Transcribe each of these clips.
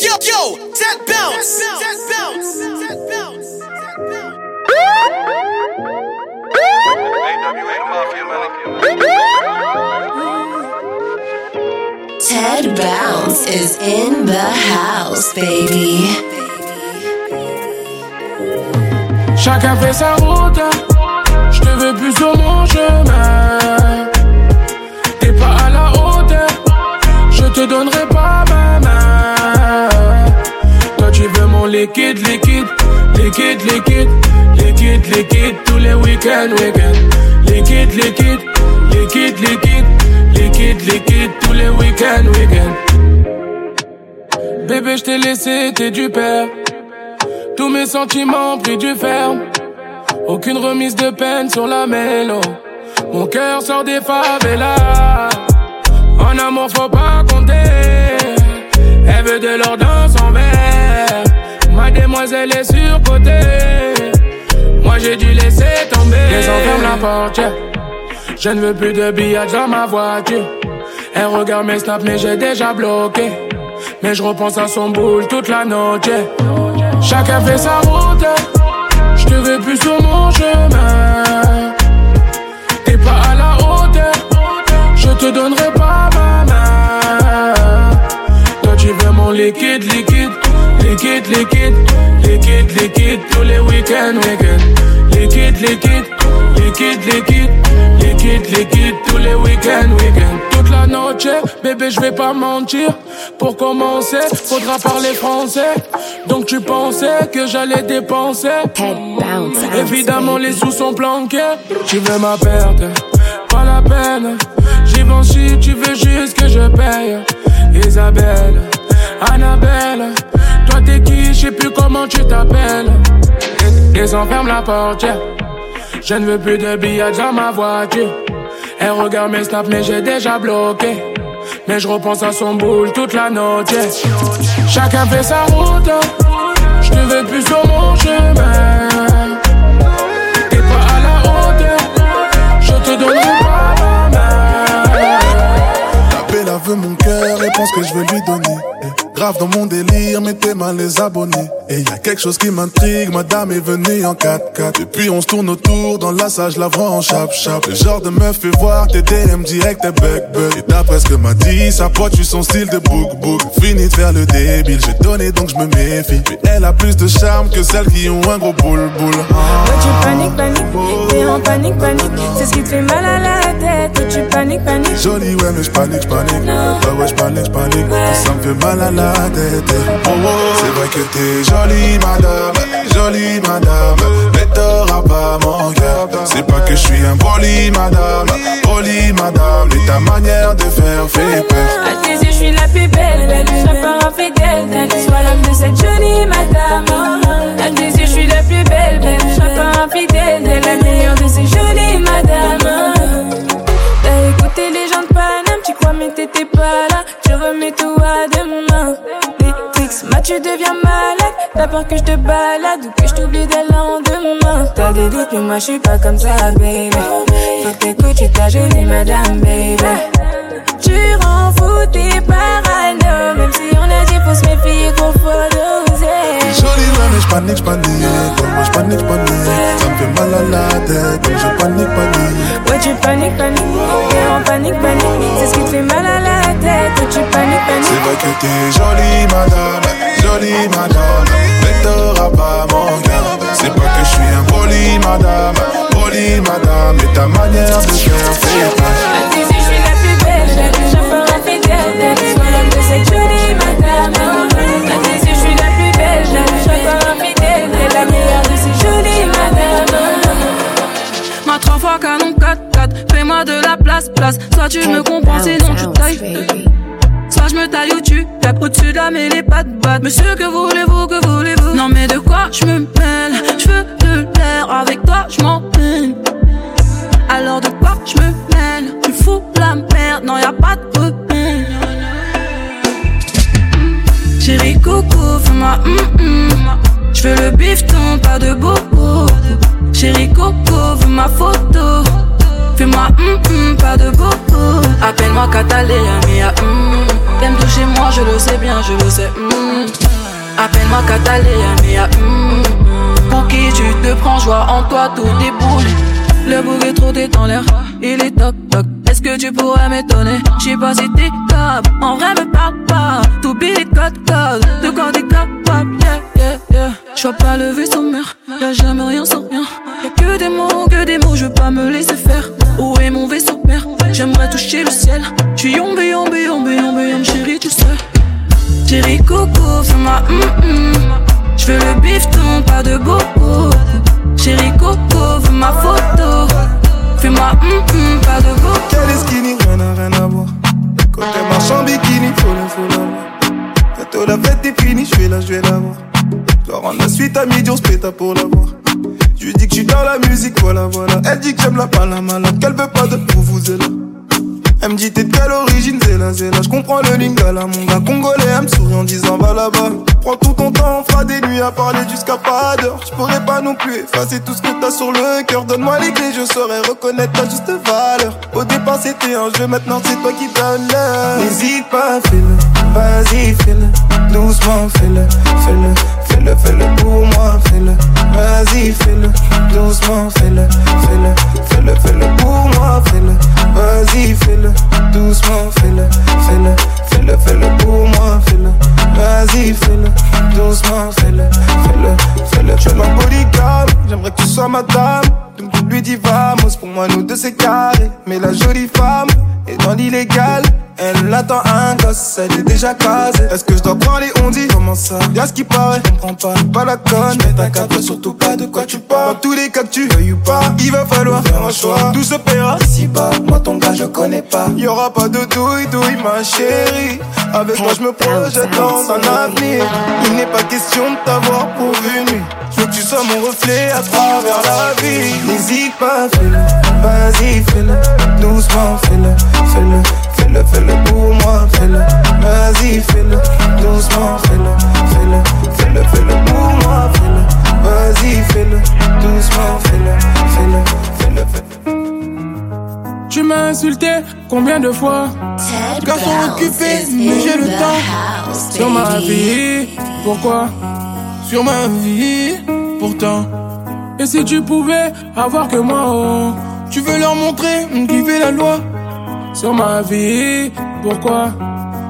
yo, yo, that bounce, that bounce, that bounce, that bounce. Ted Bounce is in the house, baby. Chacun fait sa route, je te veux plus sur mon chemin. Liquide, liquide, liquide, liquide, liquide, liquide, tous les week-ends, week-ends. Liquide, liquide, liquide, liquide, liquide, liquide, tous les week-ends, week-ends. Bébé, je t'ai laissé, t'es du père. Tous mes sentiments pris du ferme. Aucune remise de peine sur la mélo. Mon cœur sort des favelas. En amour, faut pas compter. Elle veut de l'or dans son verre. Ma demoiselle est surcotée. Moi, j'ai dû laisser tomber. Les ferme la portière. Je ne veux plus de billets dans ma voiture. Elle regarde mes snaps, mais j'ai déjà bloqué. Mais je repense à son boule toute la noche. Chacun fait sa route. Je te veux plus sur mon chemin. Les week-ends, week-ends. Liquide, liquide, liquide, liquide, liquide, liquide, tous les week-ends, week-ends. Toute la noche, bébé, je vais pas mentir. Pour commencer, faudra parler français. Donc tu pensais que j'allais dépenser. Évidemment, les sous sont planqués. Tu veux ma perte, pas la peine. J'y vais si tu veux juste que je paye. Isabelle, Annabelle, t'es qui, je sais plus comment tu t'appelles. Ils enferment la portière. Je ne veux plus de billets dans ma voiture. Elle regarde mes snaps, mais j'ai déjà bloqué. Mais je repense à son boule toute la noche. Chacun fait sa route. Je te veux plus sur mon chemin. T'es pas à la hauteur. Je te donnerai pas ma main. La veut mon cœur et pense que je veux lui donner. Grave dans mon délire, mettez mal les abonnés. Et y a quelque chose qui m'intrigue, madame est venue en 4x4. Depuis on se tourne autour, dans la salle, je la vois en chap-chap. Le genre de meuf fait voir tes DM direct, tes bug bug. Et d'après ce que m'a dit, sa pote, tu son style de book book. Fini de faire le débile, j'ai donné donc je me méfie. Mais elle a plus de charme que celles qui ont un gros boule boule. Ouais, tu paniques, paniques, t'es en panique, panique. C'est ce qui te fait mal à la tête. Ouais, tu paniques, paniques. Jolie, ouais, mais je panique, je panique. Ouais, ouais, je panique, je panique. Ça me fait mal à la C'est vrai que t'es jolie, madame. Jolie, madame. Mais t'auras pas mon cœur. C'est pas que je suis un poli, madame. Poli, madame. Mais ta manière de faire fait peur. À tes yeux, je suis la plus belle, belle. Je serai pas infidèle. Sois l'homme de cette jolie madame. À tes yeux, je suis la plus belle, belle. Je pas infidèle. T'es la meilleure de ces jolies madames. t'es pas là, je remets tout à demain. Tricks, ma tu deviens malade. T'as peur que je te balade ou que je t'oublie dès le lendemain. T'as des doutes, mais moi je suis pas comme ça, baby. Faut que t'écoutes, tu ta jolie madame, baby. Tu rends fou tes parano. Même si on a dit faut se méfier qu'on faut doser. Jolie, ouais, mais je panique, je panique. Comme moi, je panique, panique. Ça me fait mal à la tête. Donc je panique, panique. Ouais, tu paniques, paniques. En panique, panique. C'est ce qui te fait mal à la tête. Ouais, tu paniques, C'est vrai que t'es jolie, madame. Jolie, madame. Mais t'auras pas mon cœur. C'est pas que je suis un poli, madame. Poli, madame. Mais ta manière de faire fait tes yeux, je suis la plus belle. Je suis pas infidèle. Sois l'homme de cette jolie madame. À tes yeux, je suis la plus belle. Je suis pas infidèle. La meilleure de ces jolies madames. Ma trois fois canon 4-4, fais-moi de la place, place. Soit tu me comprends, sinon tu tailles. Me taille tu tapes au-dessus de la mêlée, pas de batte. Monsieur, que voulez-vous, que voulez-vous? Non, mais de quoi je me mêle? Je veux de l'air, avec toi je m'en peine. Alors de quoi je me mêle? Tu fous la merde, non, y a pas de repère. Chérie Coco, fais-moi hum hum. Je veux le bifton, pas de bobo. Chérie Coco, ma photo. Fais-moi hum pas de bobo. Appelle-moi Catalina, mia hum. T'aimes toucher moi, je le sais bien, je le sais. Appelle-moi Catalina, mais à mm. Pour qui tu te prends, joie en toi, tout déboule. Le bouc est trop dans l'air, il est toc toc. Que tu pourrais m'étonner? J'sais pas si t'es top, en vrai me parle pas. Tout billet code code, de quoi t'es capable, yeah yeah yeah. J'vois pas le vaisseau mère, y'a jamais rien sans rien. Y'a que des mots, que des mots, je veux pas me laisser faire. Où est mon vaisseau père? J'aimerais toucher le ciel. J'suis yombe, yombe, yombe, yombe, yombe, chérie, tu sais. Chérie, coco, fais-moi hum hum. J'veux le bifton, pas de bobo. Chérie, coco, veux ma photo. Fais-moi hum hum, pas de bobo. Quelle est skinny, rien à rien à voir. Côté marchand bikini, faut la, faut la. Quand la fête est finie, j'vais la, j'vais la voir. Dois rendre la suite à midi, on se péta pour la voir. Je dis que je suis dans la musique, voilà, voilà. Elle dit que j'aime la la malade, qu'elle veut pas de pour vous, là. Elle me dit t'es de quelle origine, Zéla, Zéla. Je comprends le lingala, mon gars congolais. Elle me sourit en disant va là-bas. Prends tout ton temps, on fera des nuits à parler jusqu'à pas d'heure. Je pourrais pas non plus effacer tout ce que t'as sur le cœur. Donne-moi les clés, je saurais reconnaître ta juste valeur. Au départ c'était un jeu, maintenant c'est toi qui donne l'heure. N'hésite pas, fais-le, vas-y, fais-le. Doucement, fais-le, fais-le, fais-le, fais-le pour moi, fais-le. Vas-y, fais-le, doucement, fais-le, fais-le, fais-le, fais-le pour moi, fais-le. Vas-y, fais-le, doucement, fais-le, fais-le, fais-le, fais-le pour moi, fais-le. Vas-y, fais-le, doucement, fais-le, fais-le, fais-le. Je ma polygame, j'aimerais que tu sois ma dame. Lui dis vamos, pour moi nous deux c'est carré. Mais la jolie femme est dans l'illégal. Elle attend un gosse, elle est déjà casée. Est-ce que je dois prendre les ondits? Comment ça? Y'a ce qui paraît, je comprends pas, pas la conne. Mais ta carte, surtout pas de quoi tu parles. Dans tous les cas que tu veuilles ou pas, il va falloir faire un choix. Tout se paiera ici bas. Moi ton gars, je connais pas. Y'aura pas de douille, douille, ma chérie. Avec toi, je me projette dans un avenir. Il n'est pas question de t'avoir à travers la vie. N'hésite pas, fais-le, vas-y, fais-le. Doucement, fais-le, fais-le, fais-le, fais-le pour moi, fais-le. Vas-y, fais-le, doucement, fais-le, fais-le, fais-le, fais-le pour moi, fais-le. Vas-y, fais-le, doucement, fais-le, fais-le, fais-le, fais-le. Tu m'as insulté combien de fois? Ted Garçon occupé, is mais j'ai in le the temps. house, Sur ma baby. vie, pourquoi? Sur ma vie, pourtant. Et si tu pouvais avoir que moi, oh, tu veux leur montrer qui fait la loi Sur ma vie, pourquoi?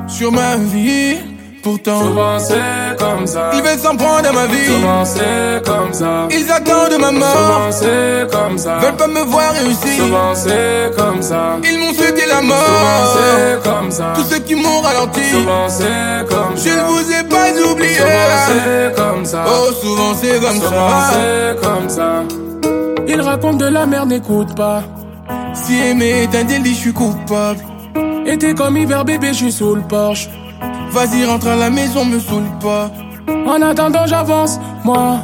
Sur ma vie, pourtant. C'est comme ça. Ils veulent s'en prendre à ma vie. Souvent c'est comme ça? Ils attendent ma mort. Souvent c'est comme ça? Veulent pas me voir réussir. Souvent c'est comme ça? Ils m'ont souhaité la mort. Souvent c'est comme ça? Tous ceux qui m'ont ralenti. Souvent c'est comme ça? Je ne vous ai pas oublié. Souvent c'est comme ça? Oh, souvent c'est comme Souvent ça. c'est comme ça? Il raconte de la merde, n'écoute pas. Si aimer est un délit, je suis coupable. Et t'es comme hiver bébé, je suis sous le porche. Vas-y, rentre à la maison, me saoule pas. En attendant, j'avance, moi,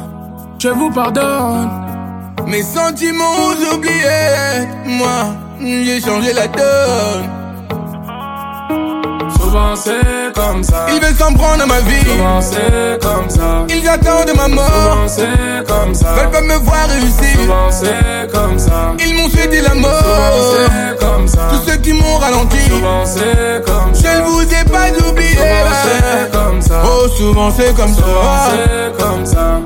je vous pardonne. Mes sentiments ont oublié. Moi, j'ai changé la donne. Souvent c'est comme ça. Ils veulent s'en prendre à ma vie. Souvent c'est comme ça. Ils attendent ma mort. Souvent c'est comme ça. Veulent pas me voir réussir. Souvent c'est comme ça. Ils m'ont souhaité la mort. Souvent c'est comme ça. Tous ceux qui m'ont ralenti. Souvent c'est comme Je ça. ne vous ai pas oublié. Souvent c'est comme ça. Oh, souvent c'est comme Souvent ça. c'est comme ça.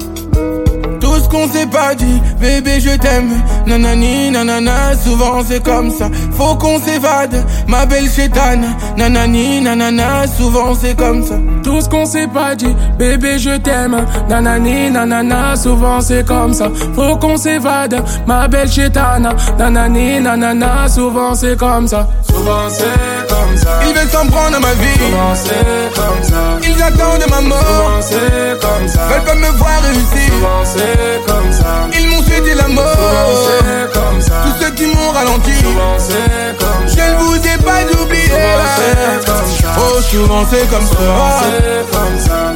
Tout ce qu'on s'est pas dit, bébé je t'aime. Nanani, nanana, souvent c'est comme ça. Faut qu'on s'évade, ma belle chétane. Nanani, nanana, souvent c'est comme ça. Tout ce qu'on s'est pas dit, bébé je t'aime. Nanani, nanana, souvent c'est comme ça. Faut qu'on s'évade, ma belle chétane. Nanani, nanana, souvent c'est comme ça. Souvent c'est comme ça. Ils veulent s'en prendre à ma vie. Souvent c'est comme ça. Ils attendent ma mort. Souvent c'est comme ça. Veulent pas me voir réussir. Souvent c'est comme ça. Ils m'ont souhaité la mort. Souvent comme ça. Tous ceux qui m'ont ralenti. Souvent c'est comme Je ça. ne vous ai pas oublié. Souvent comme ça. Oh, souvent c'est comme ça. c'est comme ça.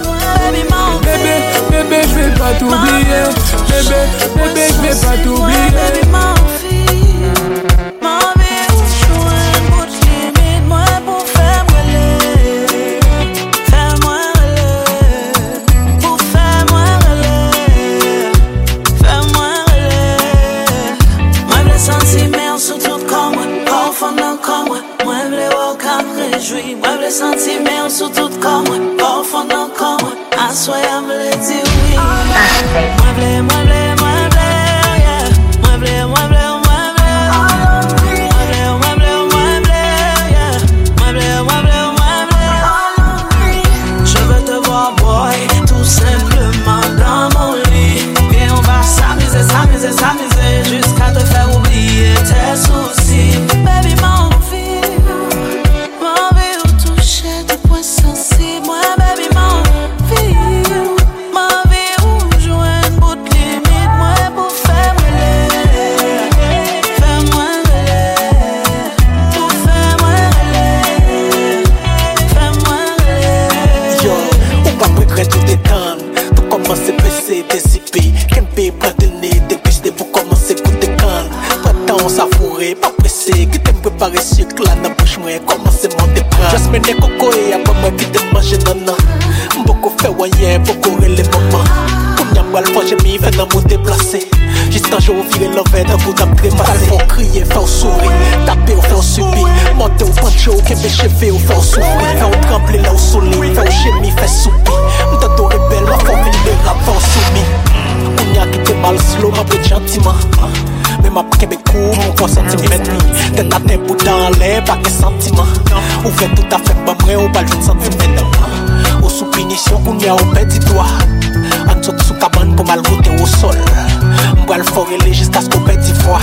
Bébé, bébé, je vais pas t'oublier. Bébé, bébé, je vais pas t'oublier. senti mè ou sou tout kon mwen Pou fon nan kon mwen Aswa ya mwen le di wè Mwen vle ou fe tout afek bamre ou bal 20 cm Ou sou pinisyon ou nye ou pedi doa An sot sou kaban pou mal route ou sol. Mbral forele jiska sko pedi fwa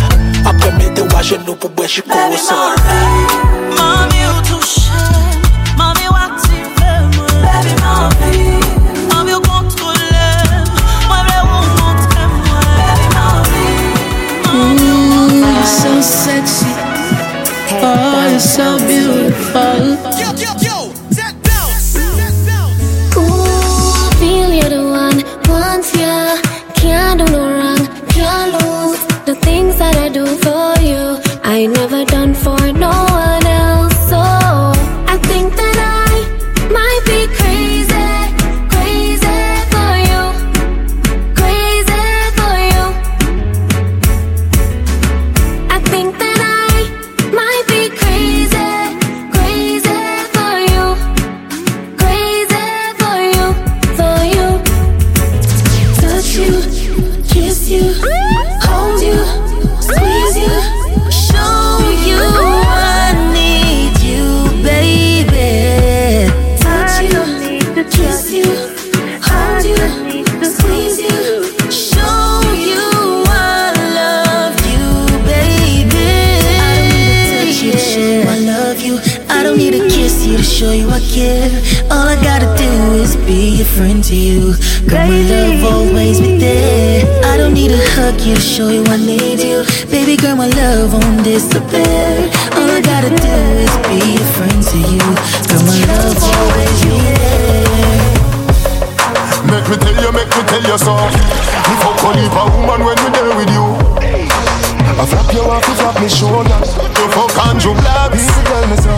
Apre mede ou a jenou pou bwe jiko ou sol. So beautiful. Love won't disappear. All I gotta do is be a friend to you. Girl, my love always be there. Make me tell you, make me tell you so. Me fuck only a woman when we there with you. I flap your off, you flap me shoulder. You fuck Andrew Blacks. Easy tell me so.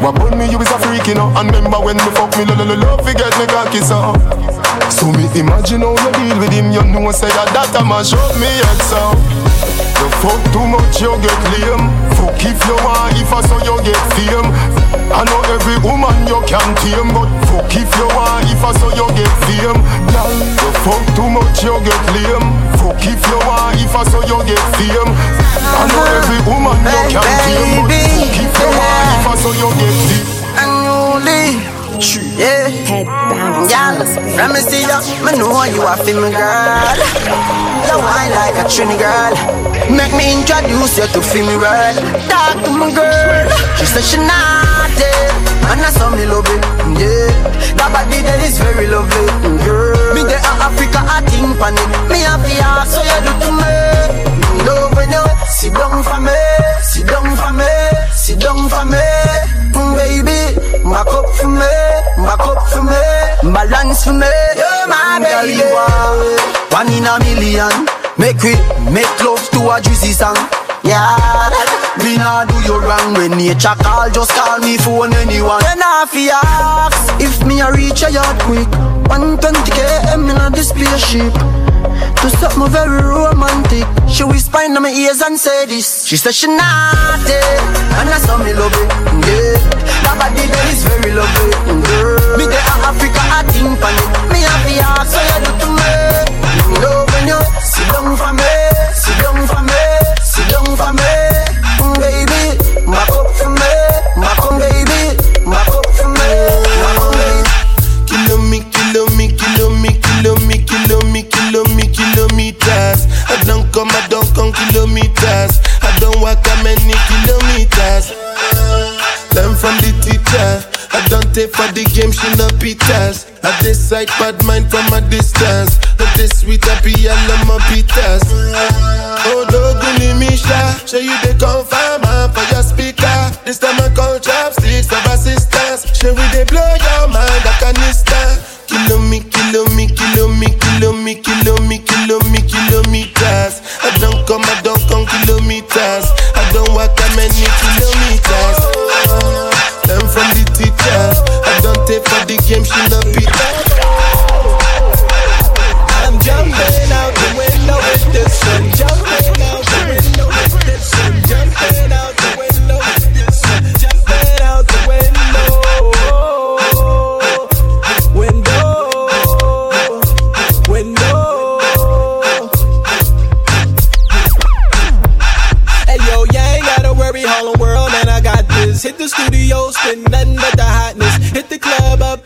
What burn me, you is a freak, you know. And remember when me fuck me, lo lo lo love, forget me cocky so. So me imagine how you deal with him. You know say that that a mash up me head so. Fuck too much, you get lame. Fuck if you want, if I so you get fame. I know every woman you can tame, but fuck if you want, if I so you get fame. Girl, you fuck too much, you get lame. Fuck if you want, if I so you get fame. I know uh-huh. every woman you can tame, but fuck if you want, if I so you get fame. Unruly. Yeah, y'all, let me see ya. Me know you are feel me, girl. You wine like a Trini girl. Make me introduce you to feel me, girl. Talk to my girl. She said she naughty, and I saw me love it. Yeah, that body that is very lovely, girl. Me the Africa, I think it. Me the ass, so you do to me. Love you sit down for me, sit down for me, sit down for me, Mm, baby. Back up for me, back up for me, balance for me. Yeah, my baby. One in a million. Make we make love to a juicy song. Yeah, me nah do you wrong when nature call. Just call me phone anyone. Then I ask if me a reach a yard quick. 120 km in a spaceship. To something very romantic. She whispered in my ears and said this. She said she naughty And I saw me love it, yeah. That body there is very lovely, girl. Me there Africa, I think on it. Me have the heart, so you do to me. You know when you sit down for me. Don't take for the game, she no pitas. I decide bad mind from a distance. But this sweet happy, I love my pitas. Oh, doguni Misha, show you the confirm for your speaker. This time I call chopsticks of assistance. Show we they blow your mind, a canister. Kilo me, kilo me, kilo me, kilo me, kilo me, kilo me, kilometers. I don't come, I don't come kilometers. I don't walk that many kilometers. She no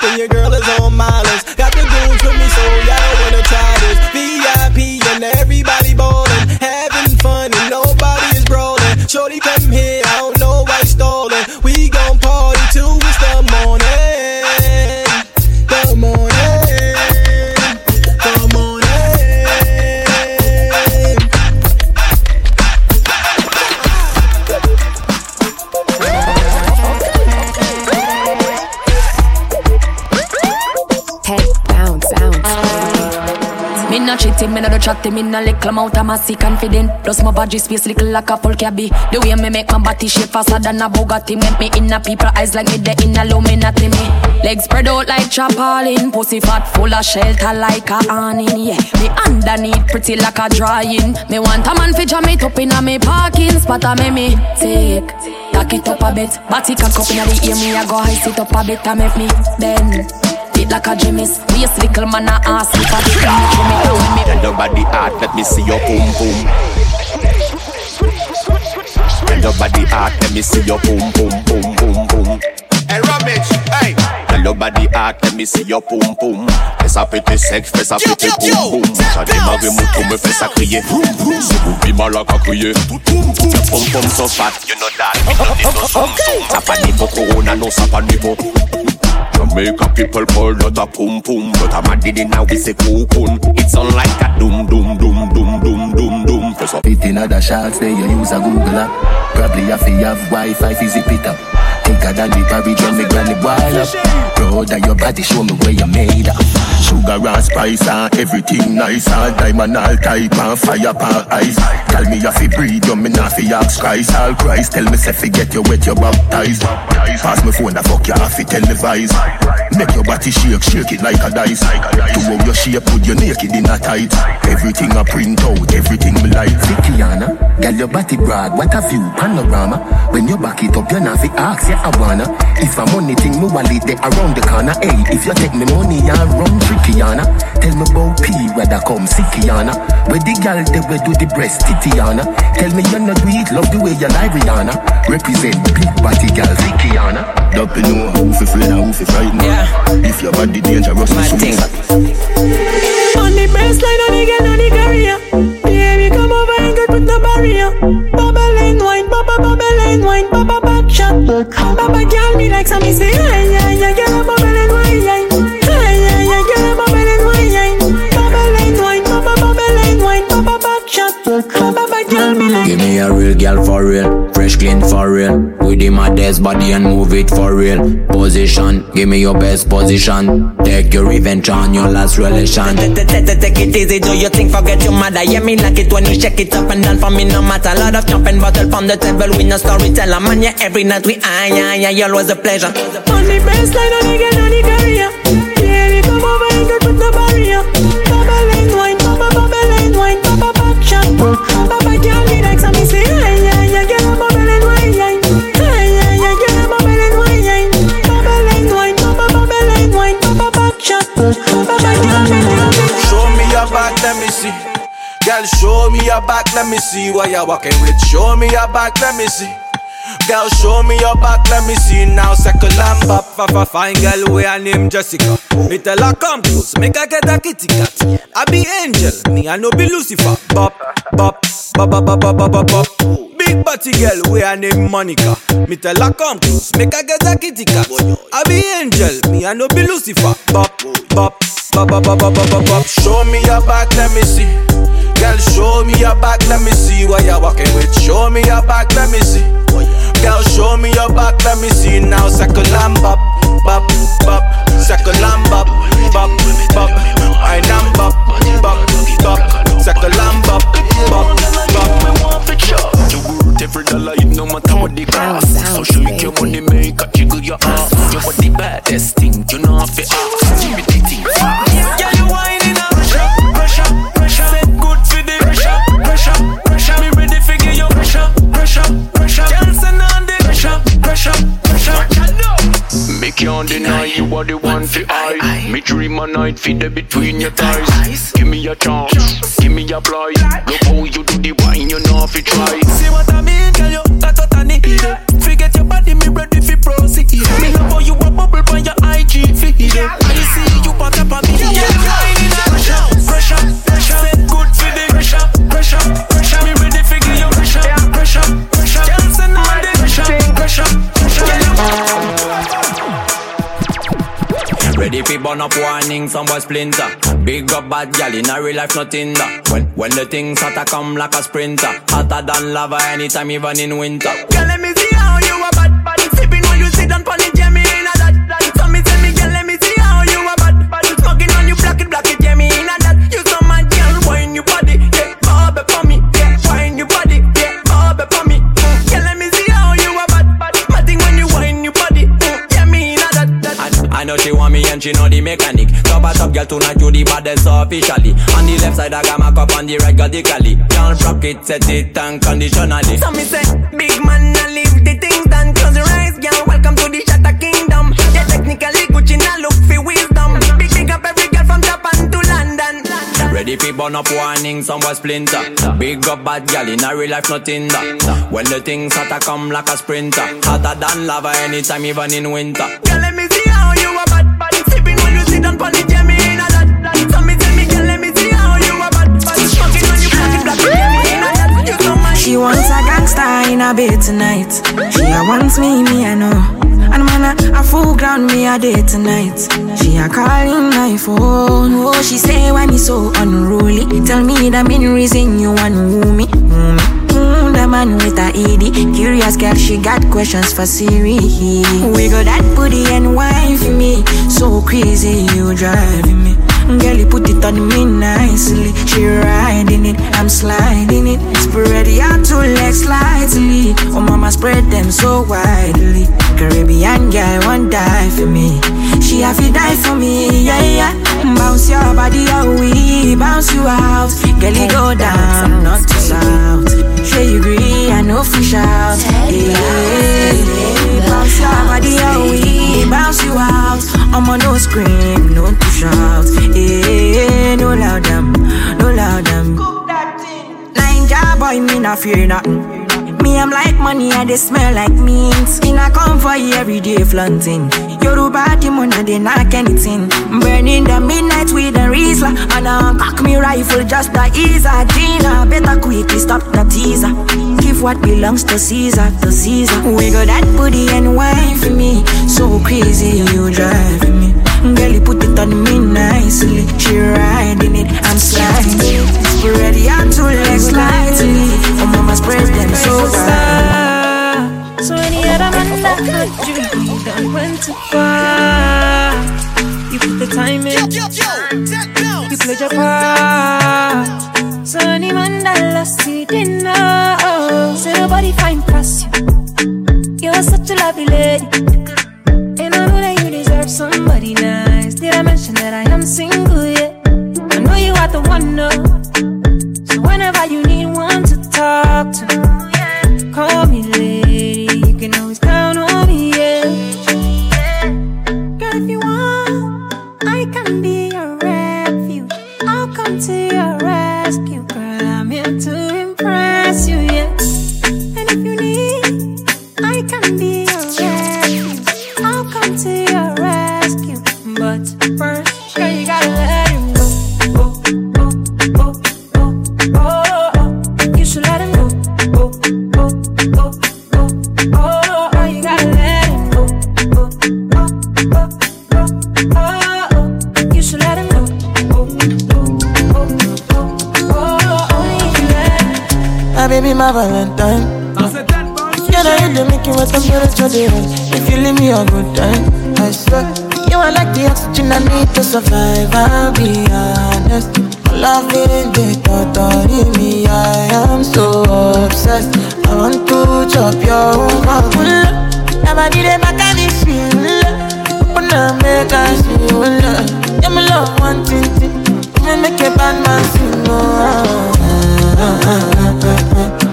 and your girl is on my list. Got the goons with me, so y'all wanna try this. VIP, and everybody ballin', having fun, and nobody is brawling. Shorty, come here, me not do chatting, me not little amount of massy confident. Plus my body space little like a full cabby. The way me make my body shape faster than a Bugatti. Make me in a people eyes like me the in a Illuminati me. Legs spread out like chapalin. Pussy fat full of shelter like a awning. Yeah, me underneath pretty like a drying. Me want a man fi jam it up in a me parking spot. A me me take. Tack it up a bit, body cock up inna the ear. Me a go high sit up a bit and make me bend. It like a Jimmy's Waist little man a ass If I get me trim down Tell your body hard, let me see your boom boom. Tell your body hard, let me see your boom boom boom boom boom. Hey, Rubbage, hey. Tell your body hard, let me see your boom boom. Fais ça péter sec, fais ça péter boum boum. J'ai démarré mon tour, me fais ça crier. C'est vous qui mal à crier. Pom pom so fat, you know that. Me no need no zoom zoom. Ça pas niveau corona, non ça pas niveau. Jamaica people pull out a pum pum But I'm a diddy now we say cocoon It sound like a doom doom doom doom doom doom doom Press up in other shots, they you use a Google app. Probably have to have Wi-Fi, fizzy it up. Thicker than the when me granny boil up. Proud of your body, show me where you made up. Sugar and spice and everything nice and diamond all type and fire pan ice. Tell me if you breathe, you me not fi ask Christ. All Christ, tell me forget you wet, you baptized. Pass me phone, I fuck you off, it televise. Make your body shake, shake it like a dice. To how your shape, put you naked in a tight. Everything I print out, everything me like. Fikiana, girl your body broad, what a view, panorama. When you back it up, you not fi ask, yeah I wanna. If a money thing, me wallet there around the corner. Hey, if you take me money and run trickyana. Tell me about P, whether come sickyana. Where the girl they where do the breast titiana. Tell me you're not weak, love the way you lie Rihanna. Represent big body girl, Vickiana. Don't you know who fi friend and who fi frighten. If your body dangerous, me suicide. On the baseline, on the girl, on the career. Baby, come over and get put no barrier. Bubble back shot. Bubble girl, me like some me say, yeah, yeah, yeah, yeah, me like. Give me a real girl for real, fresh clean for real. With him my desk body and move it for real. Position, give me your best position. Take your revenge on your last relation. Take it easy, do your thing, forget your mother? Yeah, me like it when you shake it up and down for me, no matter. Lot of jumping bottle from the table, we no storyteller. Man, yeah, every night we ah, yeah, yeah, always a pleasure. On the baseline, on the girl, on the career. Show me your back, let me see what you're walking with. Show me your back, let me see. Girl, show me your back, let me see now. Circle and bop, fa fa fine girl, we her name Jessica. Me tell her come close, make her get a kitty cat. I be angel, me I no be Lucifer. Bop, bop, bop, bop, bop, bop, bop, bop. Big body girl, we her name Monica. Me tell her come close, make her get a kitty cat. I be angel, me I no be Lucifer. Bop, bop, bop, bop, bop, bop, bop, bop. Show me your back, let me see. Girl, show me your back, let me see what you're walking with. Show me your back, let me see. Girl, show me your back, let me see now. Circle and bop, bop, bop. Circle and bop, bop, bop. I am bop, bop, bop. Circle and bop, bop, bop. You worth every dollar, you no matter what the cost. So show you your money make a jiggle your ass. You what the baddest thing, you know have to ask. Give me the thing deny you are the one for I. Me dream a night fit there between your thighs. Give me a chance, give me a ply. Look how you do the wine, you know if you try. See what I mean, girl, Fi up warning, some boy splinter. Big up bad gal in a real life, nothing da. When when the things hotter come like a sprinter, hotter than lava anytime, even in winter. She want me and she know the mechanic. Top a top girl tonight, you the baddest officially. On the left side, I got my cup on the right, radically. Can't rock it, set it unconditionally. So me say, big man, I leave the things done. Close your eyes, girl. Welcome to the Shatter Kingdom. Yeah, technically Gucci now look for wisdom. Big big up every girl from Japan to London. Ready burn up warning, some boy splinter. Big up bad gal in a real life, nothing da. When the things hotter come like a sprinter, hotter than lava anytime, even in winter. When down pon the jammy inna that. that. So me tell me, girl, let me see how you a bad bad. Smoking on you, black black yeah me inna that. You so mad. She wants a gangster in a bed tonight. She a wants me, me I know. And man, a, a full ground me a day tonight. She a calling my phone. Oh, she say why me so unruly. Tell me the main reason you want me. Mm, man with a ED Curious girl, she got questions for Siri. We got that booty and wine for me. So crazy, you driving me. Girl, you put it on me nicely. She riding it, I'm sliding it. Spread your two legs slightly Oh mama, spread them so widely Caribbean girl, won't die for me. She have to die for me, yeah, yeah. Bounce your body, oh we Bounce you out. Girl, you go down, not to south. Sure you agree, I know fish out yeah. Bounce your body, oh we Bounce you out. I'ma no scream, no push out. Yeah. No loud them, no loud them. Nine job boy, me not fear nothing me, I'm like money and they smell like mint. Skin I come for you every day flaunting. Yoruba demon they knock anything. Burning the midnight with a Riesler And I cock me rifle just to ease a Gina Better quickly stop the teaser. Give what belongs to Caesar, to Caesar. Got that booty and wine for me. So crazy you driving me Girl, you put it on me nicely She riding it, I'm sliding it Spread your two legs slightly Oh mama spread them so wide So any other man that had you, you done went too far. You put the time in, you played your part. So any man that lost you didn't know. So nobody find past you. You're such a lovely lady, somebody nice. Did I mention that I am single? Yeah, I know you are the one. No. So whenever you need one to talk to, call me lady. You can always my Valentine. Yeah, now you dey make you what temperature dey rise. If you leave me a good time, I swear. You are like the oxygen I need to survive. I'll be honest. Loving the thought of me, I am so obsessed. I want to chop your own Never did it back shit. Open up, make us see. Yeah, my love, one thing. Me make a bad man sing. Oh, ah, ah, ah, ah, ah,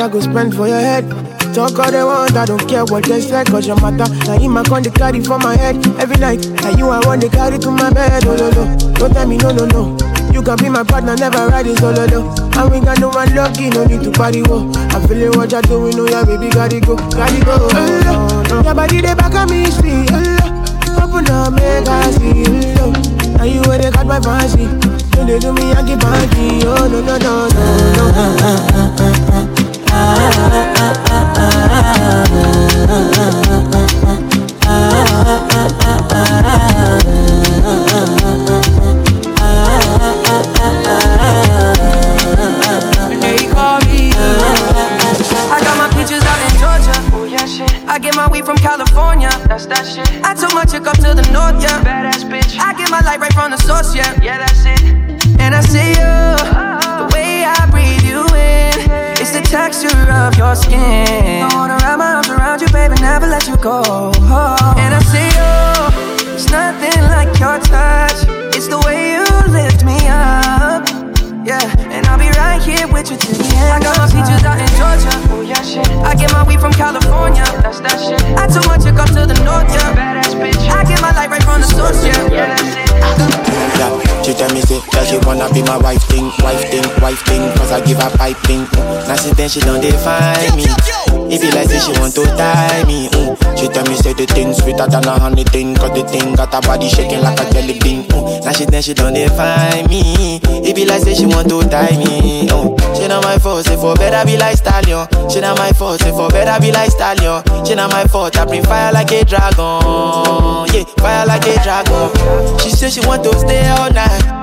I go spend for your head. Talk all they want, I don't care what they say, cause your matter. Now in my con they carry for my head every night. Now you I want to carry to my bed, oh no no. Don't tell me no no no. You can be my partner, never ride it solo no. And we got no one lucky, no need to party wo. I'm feeling what you're doing, oh yeah, baby, gotta go, gotta go. Oh, no. Your body they back on me, see, oh, Open up, make I see, oh, Now you where they got my fancy. Don't they do me, I get banky, oh no no no no no. They from California. That's that shit. I took my chick up to the north, yeah. Badass bitch. I get my light right from the source, yeah. Yeah, that's it. And I see you, the way I breathe you in. It's the texture of your skin. I wanna wrap my arms around you, baby, never let you go. And I see you, it's nothing like your touch. It's the way you lift me up. Yeah, and I'll be right here with you till the end. I got my peaches out in Georgia. Oh yeah, shit. I get my weed from California. That's that shit. I took my chick up to the north, yeah. Badass bitch. I get my light right from the source, yeah. Yeah, that's it. Yeah, she tell me say that she wanna be my wife thing, wife thing, wife thing, cause I give her pipe thing. Now since then she don't define me. If you like say she want to tie me, mm. she tell me say the thing sweeter than a honey thing, cause the thing got her body shaking like a jelly bean. Mm. Now she then she don't define me. If you like say she want to tie me, mm. she not my fault, say for better be like stallion. She not my fault, say for better be like stallion. She not my fault, I bring fire like a dragon, yeah, fire like a dragon. She say she want to stay all night.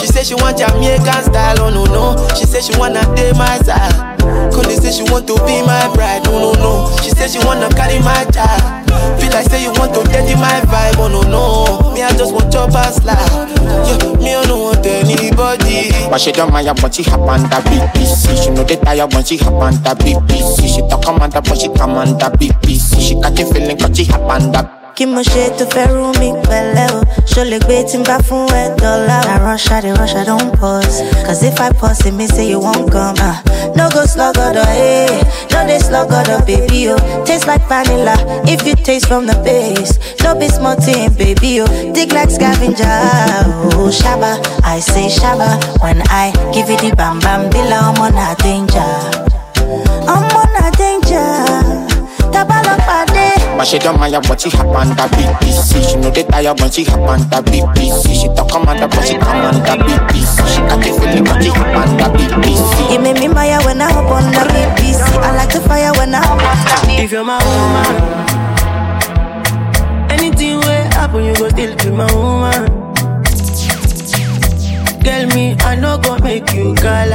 She say she want Jamaican style, oh no no. She say she wanna date my side. Connie say she want to be my bride, oh no no. She say she wanna carry my child. Feel like say you want to dirty my vibe, oh no no. Me I just want your past life. Yeah, me I don't want anybody. But she don't mind when she hop on the BBC. She know they tired when she hop on the BBC. She talk commander but she command the BBC. She the feeling 'cause she hop on the kí mo ṣe tó fẹ́ rú mi pẹ̀lẹ́ o? Ṣo lè gbé tí n bá fún ẹ dọ́là o. na rush i dey rush i don pause. Cause if i pause e mean say you wan come. ah no go slugodo eh no dey slugodo baby o taste like vanilla if you taste from the base. No be small thing baby o dig like scavenger o shaba i say shaba when i give you the bam bam bila ọmọ na danger. Ọmọ na danger. Tabalọpàdé. But she don't mind when she hop on the BBC. She know they tired when she happen on the BBC. She talk commander but she command the BBC. She got the feeling when she hop on the BBC. You make me maya when I hop on the BBC. I like the fire when I hop on the If you're my woman, anything will happen, you go still be my woman. Girl, me, I no go make you call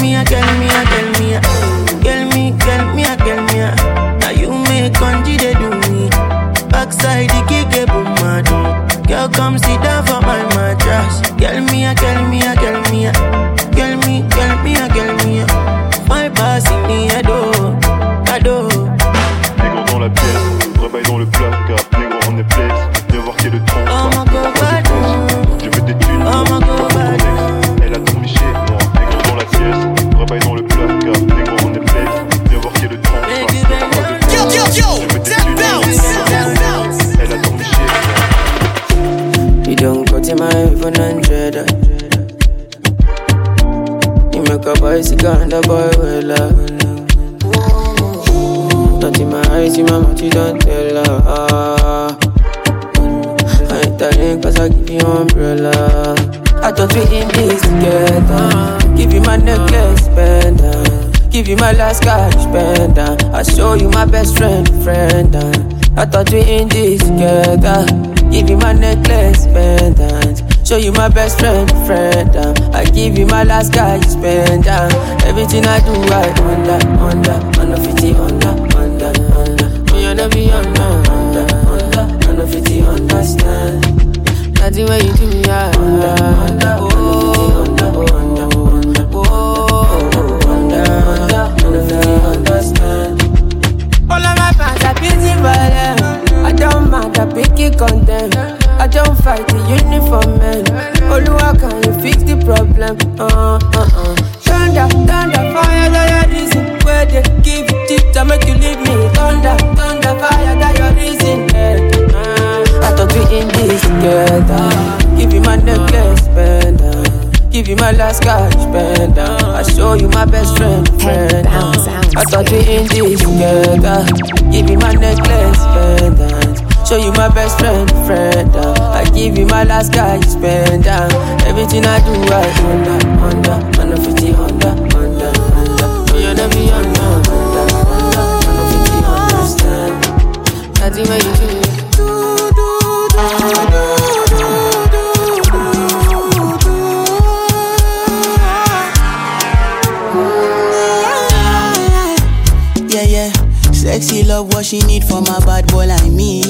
me, I girl me, I girl me, I. Girl, me, girl me, I girl me, I. Now you make country they do me. Backside a bicycle and a boy well up. Not in my eyes, in my mouth, you don't tell her. darling, cause I give you umbrella. I thought we in this together. Give you my necklace, pendant. Give you my last cash, pendant. I show you my best friend, friend. I thought we in this together. Give you my necklace, pendant. Show you my best friend, friend. Uh. I give you my last cash, pendant. Uh. Everything I do, I under, under, under 50, under, under, under. Me and every under, under, under, under 50, understand. Nothing when you do me, I under, under, oh, under, oh, under, oh, oh, under, oh, under, under, under 50, understand. All of my fans are busy violent. I don't mind, I pick it content. I don't fight the uniform man. Oluwa, can you fix the problem? Uh, uh, uh. Thunder, thunder, fire, that your reason. Where they give you tips, I make you leave me. Thunder, thunder, fire, that your reason. Yeah. Uh, I thought we in this together. Give you my necklace, pendant. Give you my last cash, pendant. I show you my best friend, friend. I thought we in this together. Give you my necklace, pendant. Show you my best friend, friend. Uh. I give you my last cash, pendant. Uh. Everything I do, I under, under, under 50, under, under, under. Oh, me and every under, under, under, under 50, understand. Nothing when you do. Yeah, yeah. Sexy love, what she need from my bad boy like me.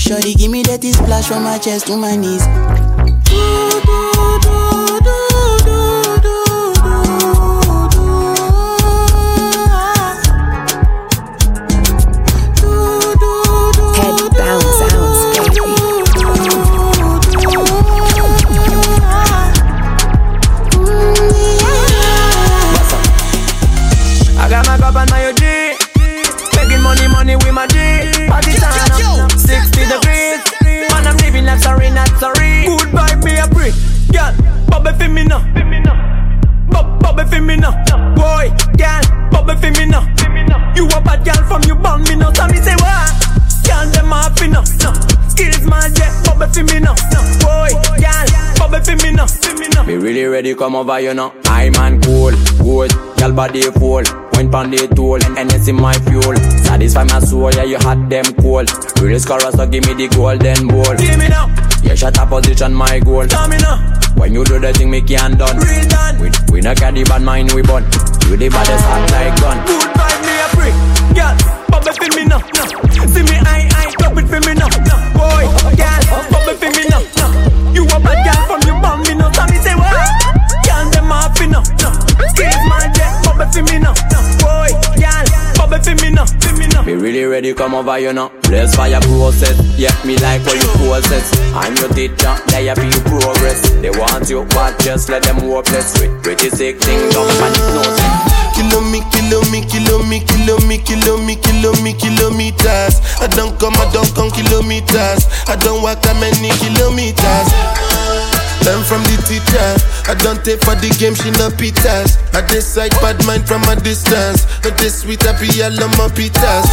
Shorty give me that splash from my chest to my knees. Head me now. Boy, girl, bubble for me now. You a bad girl from you born me now. So me say what? Girl, them me now. Skills man, yeah, bubble for me now. Girl, for me now. Me really ready come over, you know. I man cool, good, girl body full. Went pon the tool, and it's in my fuel. Satisfy my soul, yeah, you hot them cool. Really score so give me the golden ball. Give me now. Yeah, shut up position, my goal. Tell me now. When you do the thing, me can done. Real done. We, we no carry bad mind, we bun. You the baddest hot like gun. Good vibe, me a prick. Girl, bubble for me now. See me eye, eye, drop it for me now. Boy, really ready come over, you know. Bless fire process. Yeah, me like what you process. I'm your teacher, they have you progress. They want you, but just let them hopeless. Pretty sick thing, and it's no sense. Kilo me, kilo me, kilo me, kilo me, kilo me, kilo me, kilometers. I don't come, I don't come kilometers. I don't walk that many kilometers. Learn from the teacher. I don't take for the game, she no pitas. I decide bad mind from a distance. But this sweet, I be all on my pitas.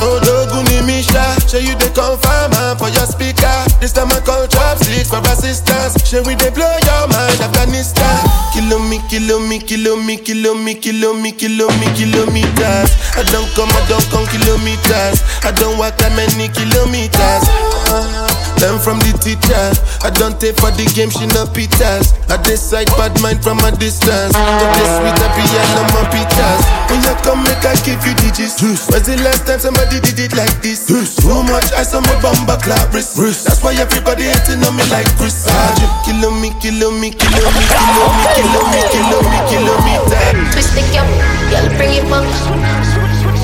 Oh, Doguni Misha, show you the confirm man for your speaker. This time I call chopsticks for assistance. Show we they blow your mind, Afghanistan. Kilo me, kilo me, kilo me, kilo me, kilo me, kilo me, kilometers. I don't come, I don't come kilometers. I don't walk that many kilometers. Learn from the teacher. I don't take for the game, she no pitas. I decide bad mind from a distance. But this sweet, I be all on my pitas. When you come, make I give you digits. When's the last time somebody did it like this? Too much ice on my bumper clap wrist. That's why everybody hating on me like Chris. Kilo me, kilo me, kilo me, kilo me, kilo me, kilo me, kill me, kilometer. Twist the cup, girl, bring it back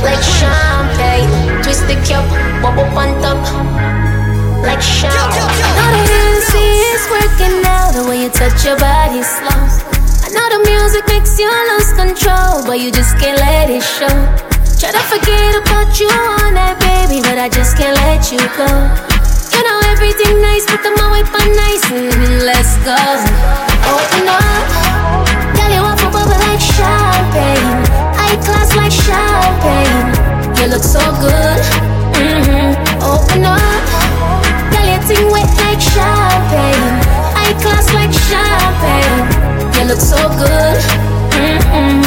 like champagne. Twist the cup, bubble on top like champagne. All the Hennessy is working now, the way you touch your body slow. I know the music makes you lose control, but you just can't let it show. Try to forget about you on that baby, but I just can't let you go. You know everything nice, but the my whip on nice, mm, let's go. Open up, girl you want bubble like champagne, high class like champagne. You look so good. Mm-hmm. Open up, your wet like champagne, high class like champagne. You look so good. Mm-hmm.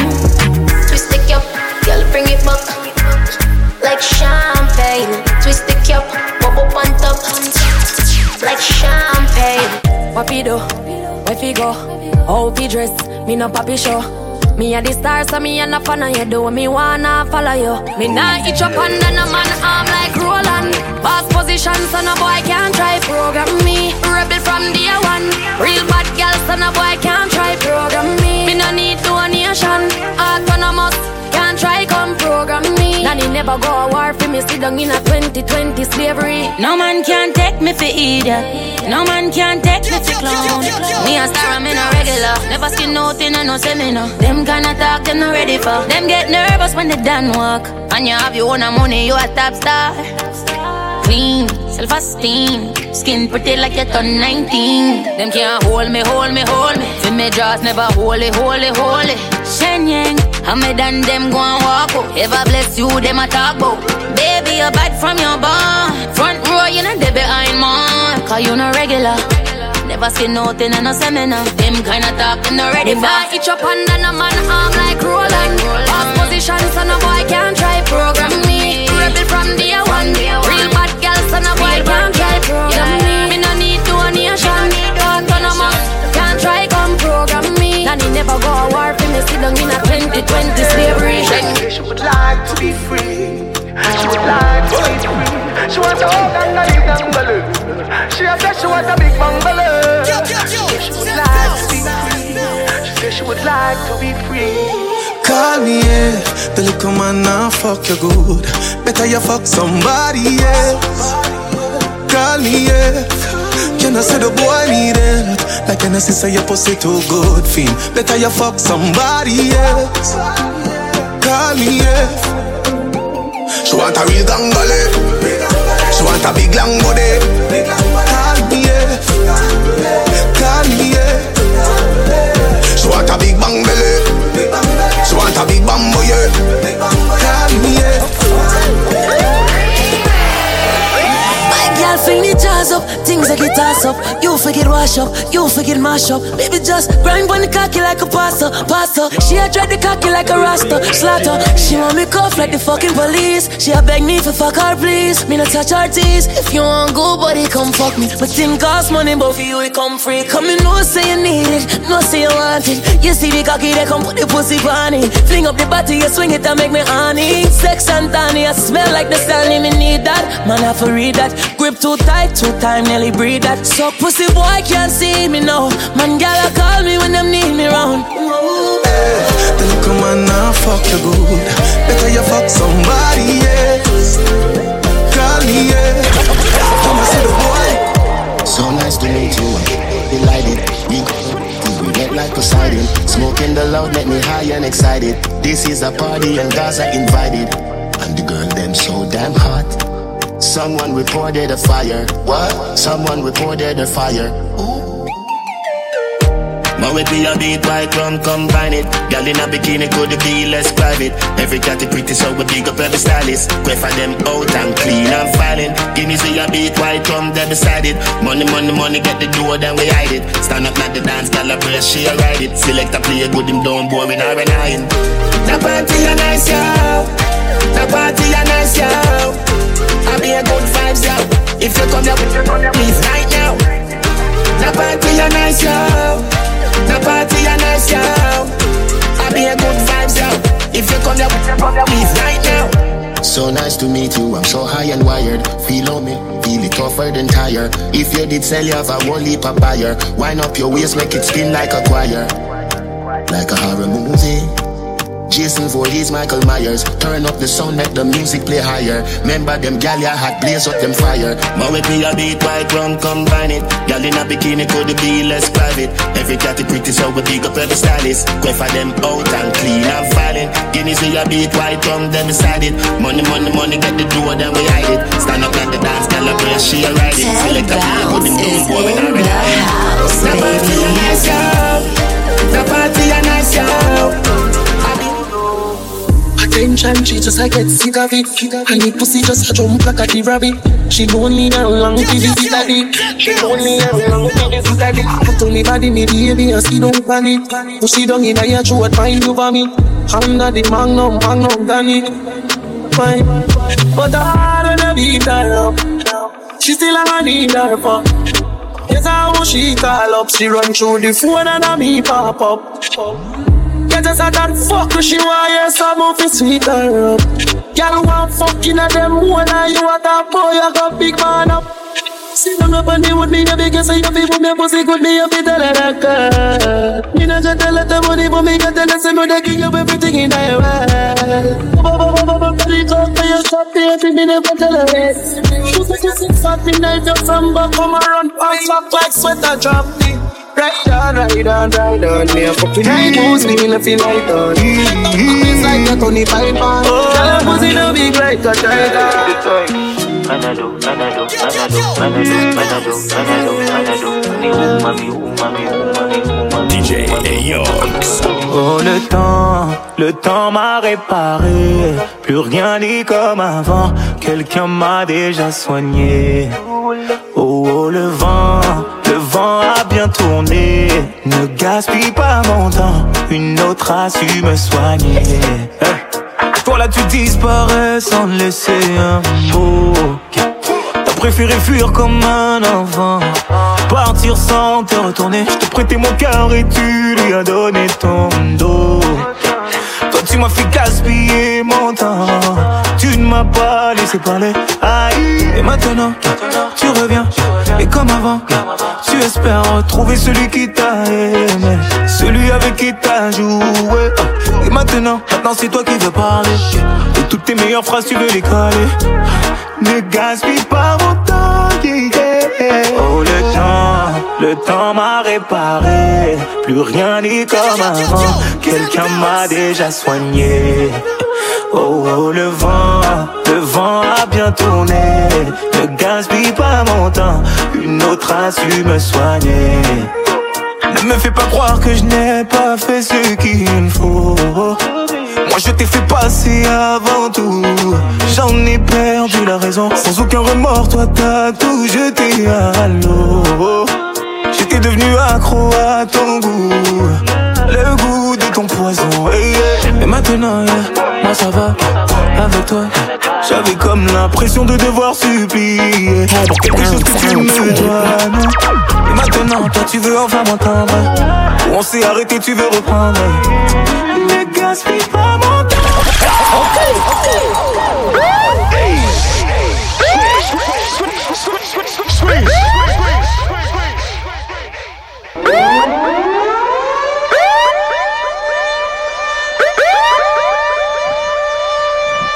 Twist the cup, girl bring it back like champagne. Twist the cup, bubble on top like champagne. What we do? Where we go? How we dress? Me no papi show. Me a the star, so me a no fan of you. Do me wanna follow you. Me nah itch up under no man arm like Roland. Boss position, so no boy no boy can't try program me. Me no need donation. Autonomous, can't try come program me. Nanny never go a war for me. Sit down in a 2020 slavery. No man can take me for idiot. No man can take me for clown. Me a star, I'm in a regular. Never skin nothing, I no seminar. Them kinda talk, them not ready for. Them get nervous when they done walk. And you have your own money, you a top star. Clean, self-esteem. Skin pretty like you turn 19. Them can't hold me, hold me, hold me. Feel me jaws never holy, holy, holy. Shen Yang, how me done them go and walk out. Ever bless you, them a talk about. Baby, you bad from your barn. Front row, you know they behind man. Cause you no regular. Never seen nothing in a seminar. Them kinda talk, them not ready If. I itch up under no man arm like Roland. Boss position, so no boy can't try program me. Rebel from day one. Real bad never go a war for me. Sit down in a 2020 slavery. She would like to be free. She would like to be free. She wants a hug and a big bungalow. She has said she wants a big bungalow. She would like to be free. She said she would like to be free. Call me, yeah. The little man now fuck you good. Better you fuck somebody else. Call me, yeah. Can I say the boy need help? Like can I say your pussy too good, feel? Better you fuck somebody else. Call me, yeah. She want a real gangale. She want a big long body. Call me, yeah. Call me, yeah. She want a big bang belly. She want a big bambo, yeah. Call me, My fling the jazz up, things like get toss up. You forget wash up, you forget mash up. Baby just grind on the cocky like a pastor, pastor. She a dread the cocky like a rasta, slaughter. She want me cuff like the fucking police. She a beg me for fuck her please. Me not touch her teeth. If you want go, buddy, come fuck me. But thing cost money, but for you it come free. Come in, no say you need it, no say you want it. You see the cocky, they come put the pussy on it. Fling up the body, you swing it and make me honey. Sex and tiny, I smell like the Stanley, me need that. Man, I for read that. Grip too tight, too time, nearly breathe that. So pussy boy can't see me now. Man, gal, call me when them need me round. The little man now fuck you good. Better you fuck somebody else. Call me, yeah. Come and see the boy. So nice to meet you. Delighted. We we get like Poseidon. Smoking the loud make me high and excited. This is a party and guys are invited. And the girl them so damn hot. Someone reported a fire. What? Someone reported a fire. But with me a beat white rum combine it. Girl in a bikini could be less private. Every cat is pretty so we big up every stylist. Quay for them out and clean and filing Give me see a beat white rum there beside it. Money money money get the door then we hide it. Stand up like the dance girl a press she a ride it. Select a play good him down boring or an iron. The party a nice yo The party a nice yo I be a good vibes yo If you come here please right now The party a nice yo the party a nice, yo. I be a good vibes, yo. If you come here, please right now. So nice to meet you. I'm so high and wired. Feel on me, feel it tougher than tire. If you did sell, you have a whole heap of buyer. Wind up your waist, make it spin like a choir, like a horror movie. Jason Voorhees, Michael Myers. Turn up the sound, make the music play higher. Remember them gal ya had blaze up them fire. My way play a beat, white rum, combine it. Gal in a bikini could be less private. Every cat is pretty, so we big up every stylist. Go for them out and clean and filing. Guineas with a beat, white rum, then beside it. Money, money, money, get the door, then we hide it. Stand up at the dance, gal up where she a ride it. Select a beat, put them down, boy, Attention, she just I get sick of it. And the pussy just a jump like a the rabbit. She lonely and long visit a dick. She lonely and long visit a dick. Put on me body, me baby, and see don't panic. Push it down in a your throat, find you vomit. Under the magnum, magnum, Danny. Fine, but I don't beat her up. She still a need her fuck. Yes, I want she call up. She run through the phone and a me pop up. Get us out and fuck she want hear some of it sweet her up. Girl want fucking at them one and you a that boy, I got big man up. Sit down up and they would be the biggest you feel for me pussy could be a bit of that girl. Me not just tell her the money but me got her say me they give you everything in the world. Body talk to your shop there, me never tell her this. She say you six fat midnight just from back come around, pass up like sweater drop me. Ride on, ride on, ride on Me a fucking night moves, me in a feel like on. It's like a Tony Python Tell her pussy no big like a tiger. Manado, Manado, Manado, Manado, Manado, Manado, Manado, Ni umami, umami, umami, umami, DJ Ayox. Oh le temps, le temps m'a réparé. Plus rien n'est comme avant. Quelqu'un m'a déjà soigné. Oh, oh le vent, vent a bien tourné Ne gaspille pas mon temps. Une autre a su me soigner. Hey. Toi là tu disparais sans laisser un mot T'as préféré fuir comme un enfant. Partir sans te retourner. Je te prêtais mon cœur et tu lui as donné ton dos Toi tu m'as fait gaspiller mon temps. Tu ne m'as pas laissé parler. Aïe. Et maintenant tu reviens. Et comme avant Tu espères retrouver celui qui t'a aimé. Celui avec qui t'as joué. Et maintenant Maintenant c'est toi qui veux parler. Et toutes tes meilleures phrases tu veux les coller. Ne gaspille pas mon temps. Oh le temps Le temps m'a réparé Plus rien n'est comme avant Quelqu'un m'a déjà soigné Oh, oh, le vent, le vent a bien tourné. Ne gaspille pas mon temps, une autre a su me soigner. Ne me fais pas croire que je n'ai pas fait ce qu'il faut. Moi je t'ai fait passer avant tout. J'en ai perdu la raison. Sans aucun remords, toi t'as tout jeté à l'eau. Devenu accro à ton goût. Le goût de ton poison. hey, yeah. Et maintenant, moi ça va. Avec toi, j'avais comme l'impression de devoir supplier pour quelque chose que tu me dois. Et maintenant, toi tu veux enfin m'entendre. On s'est arrêté, tu veux reprendre. Ne gaspille pas mon temps.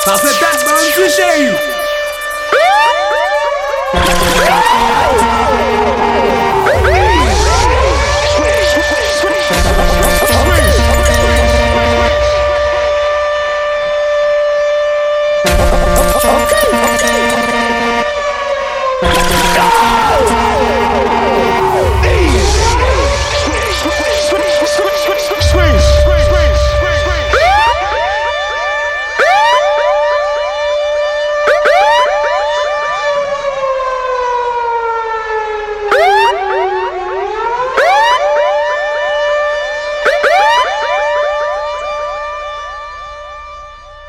Ça fait tellement de chez